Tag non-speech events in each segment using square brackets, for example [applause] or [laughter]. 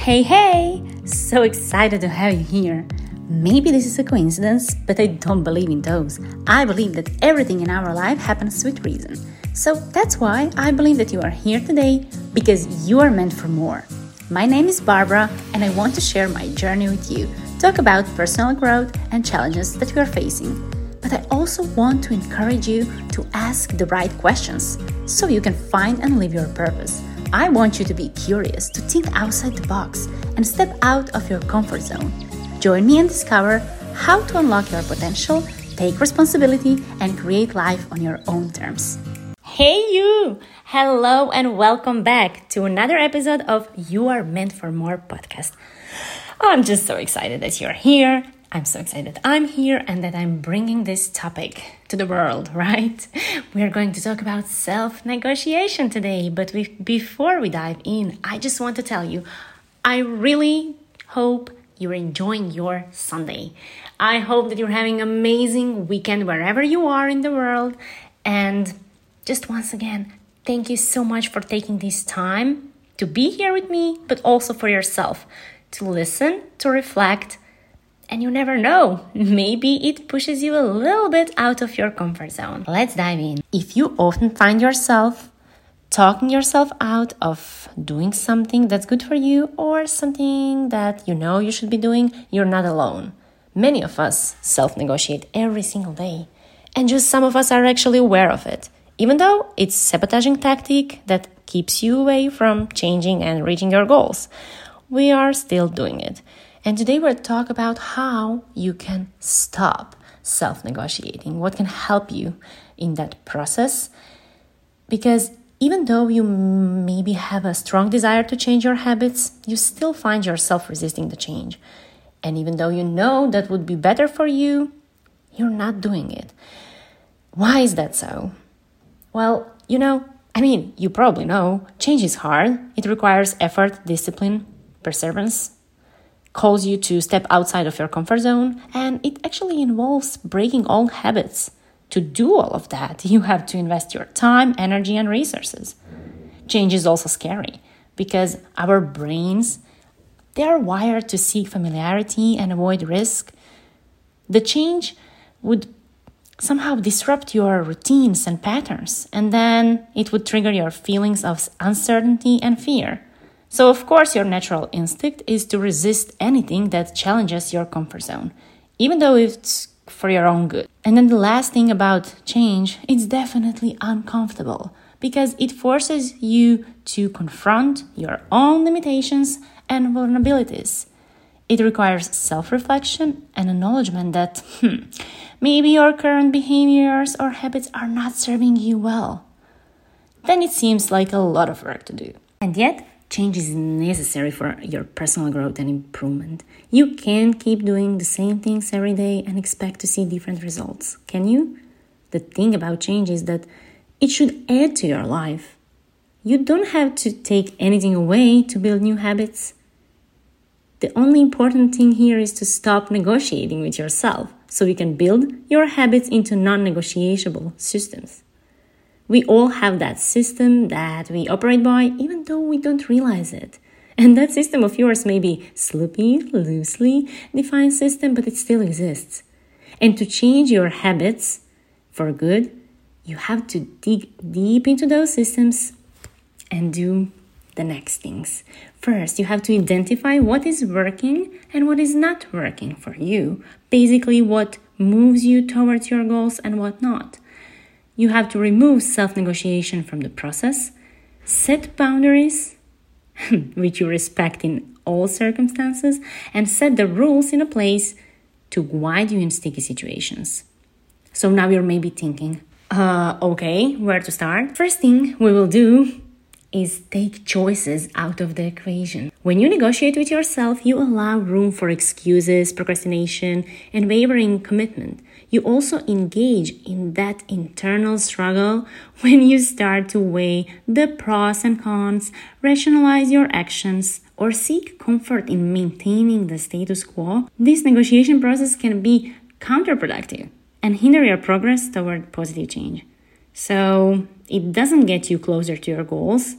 Hey, hey! So excited to have you here. Maybe this is a coincidence, but I don't believe in those. I believe that everything in our life happens with reason. So that's why I believe that you are here today because you are meant for more. My name is Barbara, and I want to share my journey with you, talk about personal growth and challenges that we are facing. But I also want to encourage you to ask the right questions so you can find and live your purpose. I want you to be curious, to think outside the box, and step out of your comfort zone. Join me and discover how to unlock your potential, take responsibility, and create life on your own terms. Hey, you! Hello, and welcome back to another episode of You Are Meant for More podcast. I'm just so excited that you're here I'm so excited I'm here and that I'm bringing this topic to the world, [laughs] right? We are going to talk about self negotiation today, but we, before we dive in, I just want to tell you I really hope you're enjoying your Sunday. I hope that you're having an amazing weekend wherever you are in the world. And just once again, thank you so much for taking this time to be here with me, but also for yourself to listen, to reflect and you never know, maybe it pushes you a little bit out of your comfort zone. Let's dive in. If you often find yourself talking yourself out of doing something that's good for you or something that you know you should be doing, you're not alone. Many of us self negotiate every single day, and just some of us are actually aware of it. Even though it's sabotaging tactic that keeps you away from changing and reaching your goals, we are still doing it. And today we'll talk about how you can stop self negotiating, what can help you in that process. Because even though you maybe have a strong desire to change your habits, you still find yourself resisting the change. And even though you know that would be better for you, you're not doing it. Why is that so? Well, you know, I mean, you probably know change is hard. It requires effort, discipline, perseverance, calls you to step outside of your comfort zone, and it actually involves breaking old habits. To do all of that, [laughs] you have to invest your time, energy, and resources. Change is also scary because our brains they are wired to seek familiarity and avoid risk. The change would somehow disrupt your routines and patterns, and then it would trigger your feelings of uncertainty and fear. So, of course, your natural instinct is to resist anything that challenges your comfort zone, even though it's for your own good. And then the last thing about change, it's definitely uncomfortable because it forces you to confront your own limitations and vulnerabilities. It requires self reflection and acknowledgement that hmm, maybe your current behaviors or habits are not serving you well. Then it seems like a lot of work to do. And yet, Change is necessary for your personal growth and improvement. You can't keep doing the same things every day and expect to see different results, can you? The thing about change is that it should add to your life. You don't have to take anything away to build new habits. The only important thing here is to stop negotiating with yourself so you can build your habits into non negotiable systems. We all have that system that we operate by, even though we don't realize it. And that system of yours may be sloppy, loosely defined system, but it still exists. And to change your habits for good, you have to dig deep into those systems and do the next things. First, you have to identify what is working and what is not working for you. Basically, what moves you towards your goals and what not. You have to remove self negotiation from the process, set boundaries, [laughs] which you respect in all circumstances, and set the rules in a place to guide you in sticky situations. So now you're maybe thinking, uh, okay, where to start? First thing we will do is take choices out of the equation. When you negotiate with yourself, you allow room for excuses, procrastination, and wavering commitment. You also engage in that internal struggle [laughs] when you start to weigh the pros and cons, rationalize your actions, or seek comfort in maintaining the status quo. This negotiation process can be counterproductive and hinder your progress toward positive change. So, it doesn't get you closer to your goals.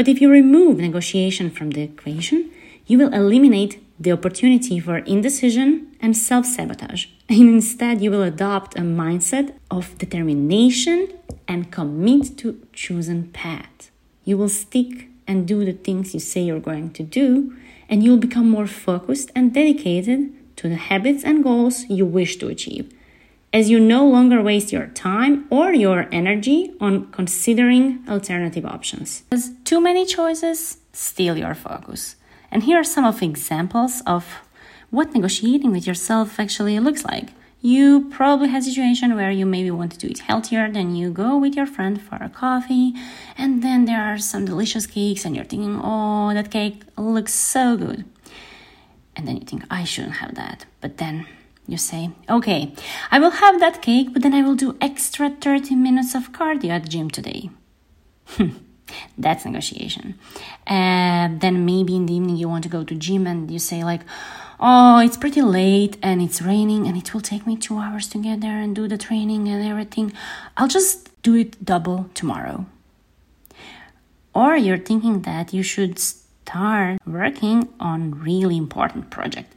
But if you remove negotiation from the equation, you will eliminate the opportunity for indecision and self sabotage. And instead, you will adopt a mindset of determination and commit to chosen path. You will stick and do the things you say you're going to do, and you'll become more focused and dedicated to the habits and goals you wish to achieve, as you no longer waste your time or your energy on considering alternative options. As too many choices steal your focus. And here are some of examples of what negotiating with yourself actually looks like. You probably had a situation where you maybe wanted to eat healthier, then you go with your friend for a coffee, and then there are some delicious cakes, and you're thinking, oh, that cake looks so good. And then you think, I shouldn't have that. But then you say, okay, I will have that cake, but then I will do extra 30 minutes of cardio at the gym today. That's negotiation. Uh, then maybe in the evening you want to go to gym and you say like, oh, it's pretty late and it's raining and it will take me two hours to get there and do the training and everything. I'll just do it double tomorrow. Or you're thinking that you should start working on really important project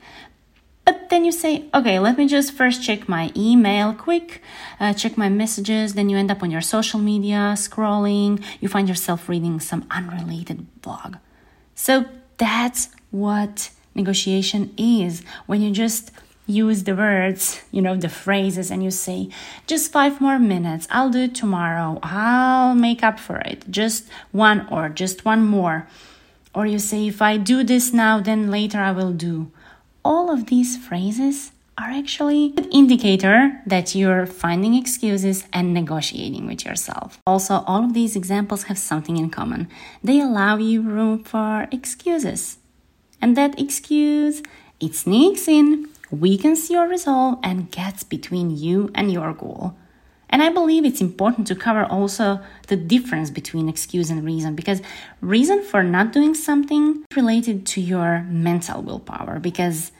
then you say, okay, let me just first check my email quick, uh, check my messages. Then you end up on your social media scrolling. You find yourself reading some unrelated blog. So that's what negotiation is when you just use the words, you know, the phrases, and you say, just five more minutes, I'll do it tomorrow, I'll make up for it, just one or just one more. Or you say, if I do this now, then later I will do all of these phrases are actually an indicator that you're finding excuses and negotiating with yourself. Also, all of these examples have something in common. They allow you room for excuses. And that excuse, it sneaks in, weakens your resolve, and gets between you and your goal. And I believe it's important to cover also the difference between excuse and reason because reason for not doing something related to your mental willpower because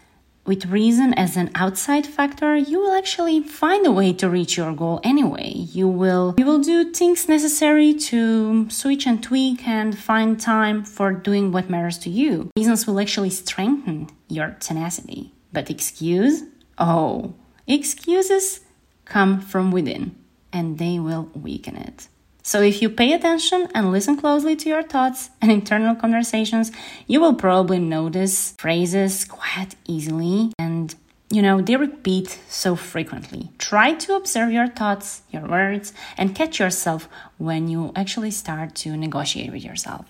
with reason as an outside factor you will actually find a way to reach your goal anyway. You will you will do things necessary to switch and tweak and find time for doing what matters to you. Reasons will actually strengthen your tenacity. But excuse? Oh excuses come from within and they will weaken it. So, if you pay attention and listen closely to your thoughts and internal conversations, you will probably notice phrases quite easily and you know, they repeat so frequently. Try to observe your thoughts, your words, and catch yourself when you actually start to negotiate with yourself.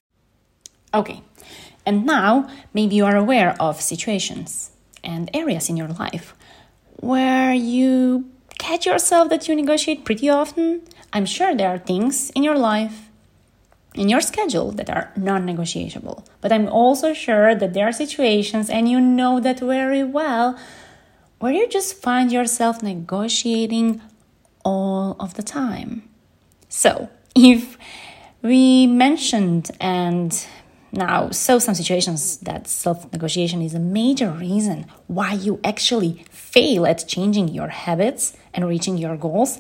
Okay, and now maybe you are aware of situations and areas in your life where you catch yourself that you negotiate pretty often, I'm sure there are things in your life, in your schedule, that are non negotiable. But I'm also sure that there are situations, and you know that very well, where you just find yourself negotiating all of the time. So, if we mentioned and now, so some situations that self negotiation is a major reason why you actually fail at changing your habits and reaching your goals.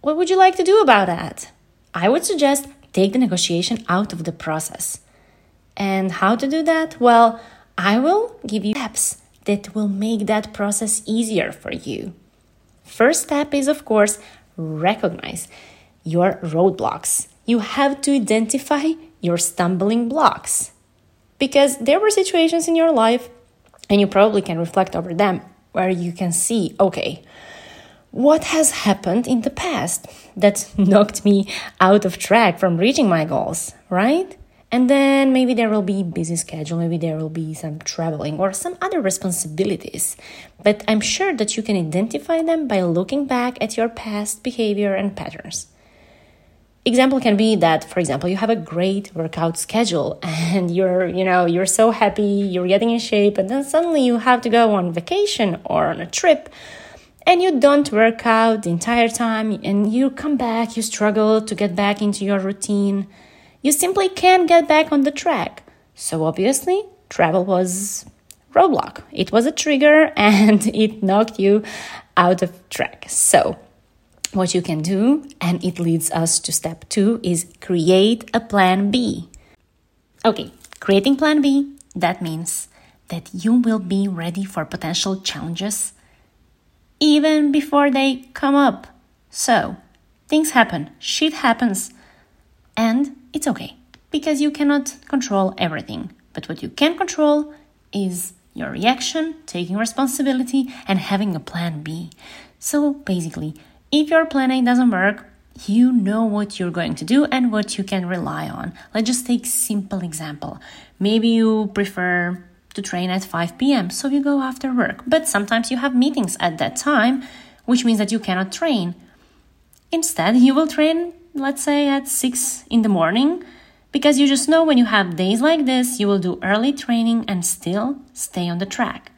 What would you like to do about that? I would suggest take the negotiation out of the process. And how to do that? Well, I will give you steps that will make that process easier for you. First step is, of course, recognize your roadblocks. You have to identify your stumbling blocks. Because there were situations in your life, and you probably can reflect over them, where you can see, okay, what has happened in the past that [laughs] knocked me out of track from reaching my goals, right? And then maybe there will be busy schedule, maybe there will be some traveling or some other responsibilities. But I'm sure that you can identify them by looking back at your past behavior and patterns example can be that for example you have a great workout schedule and you're you know you're so happy you're getting in shape and then suddenly you have to go on vacation or on a trip and you don't work out the entire time and you come back you struggle to get back into your routine. You simply can't get back on the track. So obviously travel was roadblock. It was a trigger [laughs] and it knocked you out of track. So what you can do, and it leads us to step two, is create a plan B. Okay, creating plan B, that means that you will be ready for potential challenges even before they come up. So, things happen, shit happens, and it's okay because you cannot control everything. But what you can control is your reaction, taking responsibility, and having a plan B. So basically, if your plan A doesn't work, you know what you're going to do and what you can rely on. Let's just take simple example. Maybe you prefer to train at 5 p.m. so you go after work, but sometimes you have meetings at that time, which means that you cannot train. Instead, you will train let's say at 6 in the morning because you just know when you have days like this, you will do early training and still stay on the track.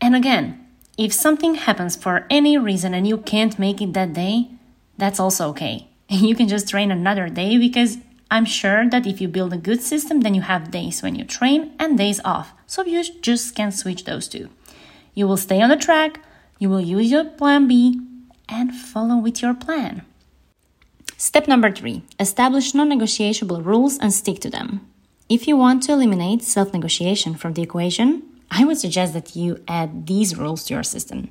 And again, if something happens for any reason and you can't make it that day, that's also okay. [laughs] You can just train another day because I'm sure that if you build a good system, then you have days when you train and days off. So you just can switch those two. You will stay on the track, you will use your plan B, and follow with your plan. Step number three establish non negotiable rules and stick to them. If you want to eliminate self negotiation from the equation, I would suggest that you add these rules to your system.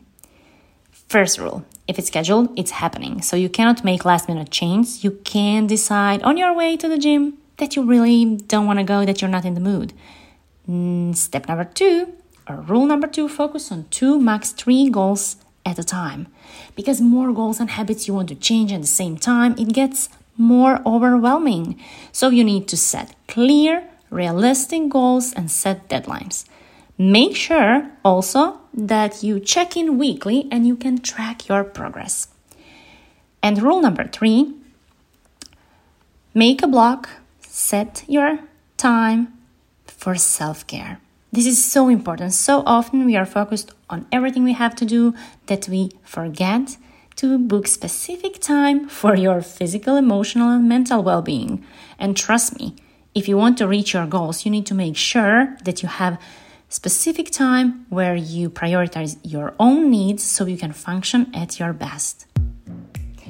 First rule if it's scheduled, it's happening. So you cannot make last minute changes. You can decide on your way to the gym that you really don't want to go, that you're not in the mood. Mm, step number two, or rule number two, focus on two, max three goals at a time. Because more goals and habits you want to change at the same time, it gets more overwhelming. So you need to set clear, realistic goals and set deadlines. Make sure also that you check in weekly and you can track your progress. And rule number three make a block, set your time for self care. This is so important. So often we are focused on everything we have to do that we forget to book specific time for your physical, emotional, and mental well being. And trust me, if you want to reach your goals, you need to make sure that you have specific time where you prioritize your own needs so you can function at your best.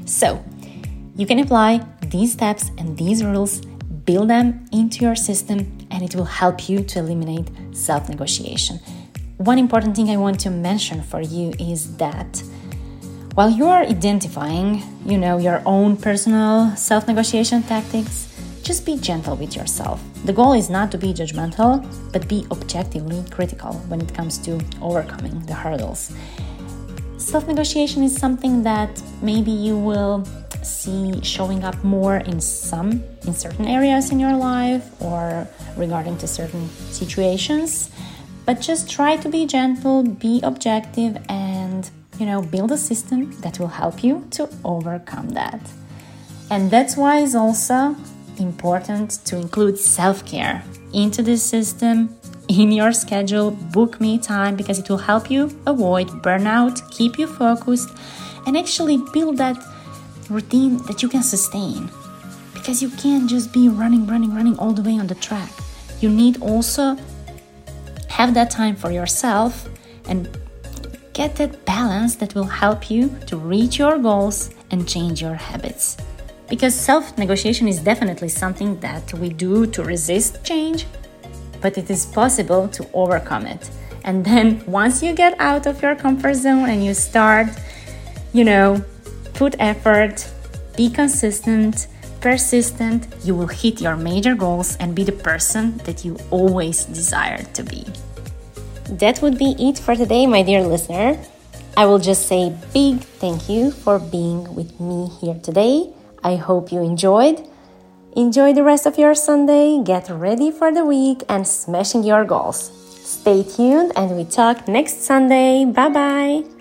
So, you can apply these steps and these rules, build them into your system, and it will help you to eliminate self negotiation. One important thing I want to mention for you is that while you are identifying, you know, your own personal self negotiation tactics, just be gentle with yourself. The goal is not to be judgmental, but be objectively critical when it comes to overcoming the hurdles. Self negotiation is something that maybe you will see showing up more in some in certain areas in your life or regarding to certain situations but just try to be gentle be objective and you know build a system that will help you to overcome that and that's why it's also important to include self care into this system in your schedule. Book me time because it will help you avoid burnout, keep you focused, and actually build that routine that you can sustain. Because you can't just be running, running, running all the way on the track. You need also have that time for yourself and get that balance that will help you to reach your goals and change your habits. Because self negotiation is definitely something that we do to resist change, but it is possible to overcome it. And then once you get out of your comfort zone and you start, you know, put effort, be consistent, persistent, you will hit your major goals and be the person that you always desired to be. That would be it for today, my dear listener. I will just say big thank you for being with me here today. I hope you enjoyed. Enjoy the rest of your Sunday, get ready for the week, and smashing your goals. Stay tuned, and we talk next Sunday. Bye bye.